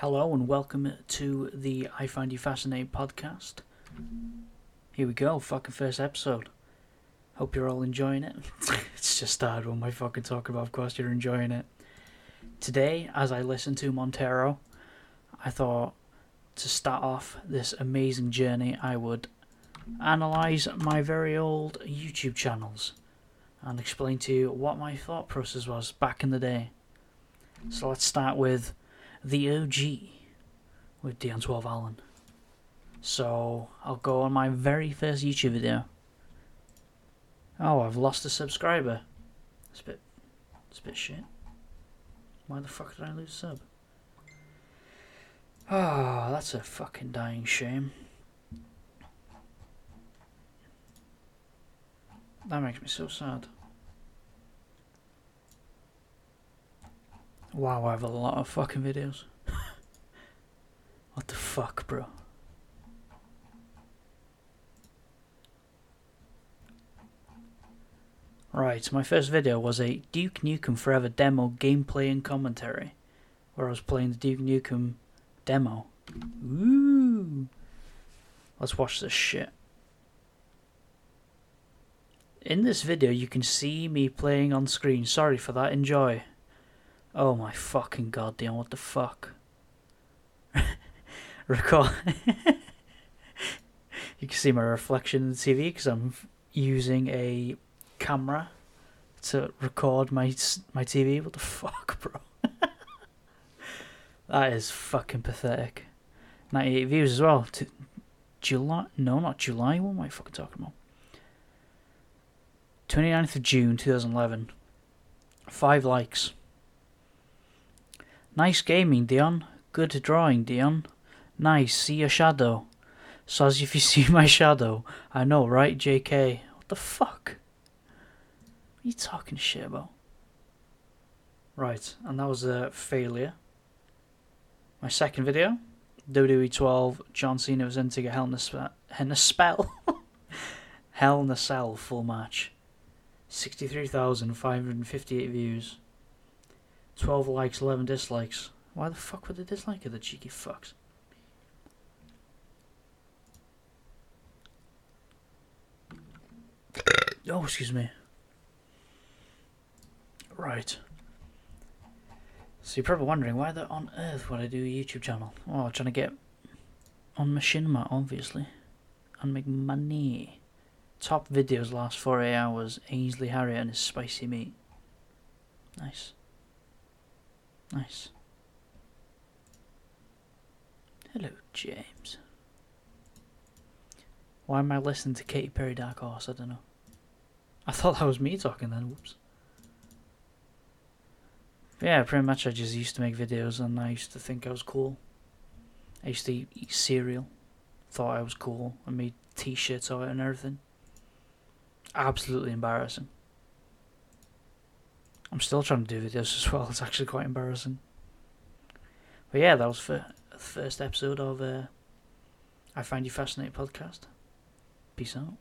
Hello and welcome to the I Find You Fascinating podcast. Here we go, fucking first episode. Hope you're all enjoying it. it's just started when my fucking talking about, of course, you're enjoying it. Today, as I listened to Montero, I thought to start off this amazing journey, I would analyze my very old YouTube channels and explain to you what my thought process was back in the day. So let's start with the OG with Dion 12 Allen. So I'll go on my very first YouTube video. Oh, I've lost a subscriber. It's a bit, it's a bit shit. Why the fuck did I lose sub? Ah, oh, that's a fucking dying shame. That makes me so sad. Wow, I have a lot of fucking videos. what the fuck, bro? Right, my first video was a Duke Nukem Forever demo gameplay and commentary, where I was playing the Duke Nukem demo. Ooh! Let's watch this shit. In this video, you can see me playing on screen. Sorry for that. Enjoy. Oh my fucking goddamn! What the fuck? Record. you can see my reflection in the TV because I'm using a camera to record my my TV. What the fuck, bro? that is fucking pathetic. 98 views as well. To July? No, not July. What am I fucking talking about? 29th of June 2011. Five likes. Nice gaming, Dion. Good drawing, Dion. Nice, see your shadow. So as if you see my shadow. I know, right, JK? What the fuck? What are you talking shit about? Right, and that was a failure. My second video, WWE 12, John Cena was in to get Hell in a, spe- in a spell. Hell in a Cell full match. 63,558 views. 12 likes, 11 dislikes. Why the fuck would they dislike it, the cheeky fucks? Oh, excuse me. Right. So you're probably wondering why the on earth would I do a YouTube channel? Oh, trying to get on machinima, obviously, and make money. Top videos last 48 hours. Ainsley Harriott and his spicy meat. Nice. Nice. Hello, James. Why am I listening to Katy Perry Dark Horse? I don't know. I thought that was me talking then. Whoops. But yeah, pretty much I just used to make videos and I used to think I was cool. I used to eat, eat cereal. Thought I was cool. I made t-shirts of it and everything. Absolutely embarrassing. I'm still trying to do videos as well. It's actually quite embarrassing. But yeah, that was for the first episode of uh, I Find You Fascinating podcast. Peace out.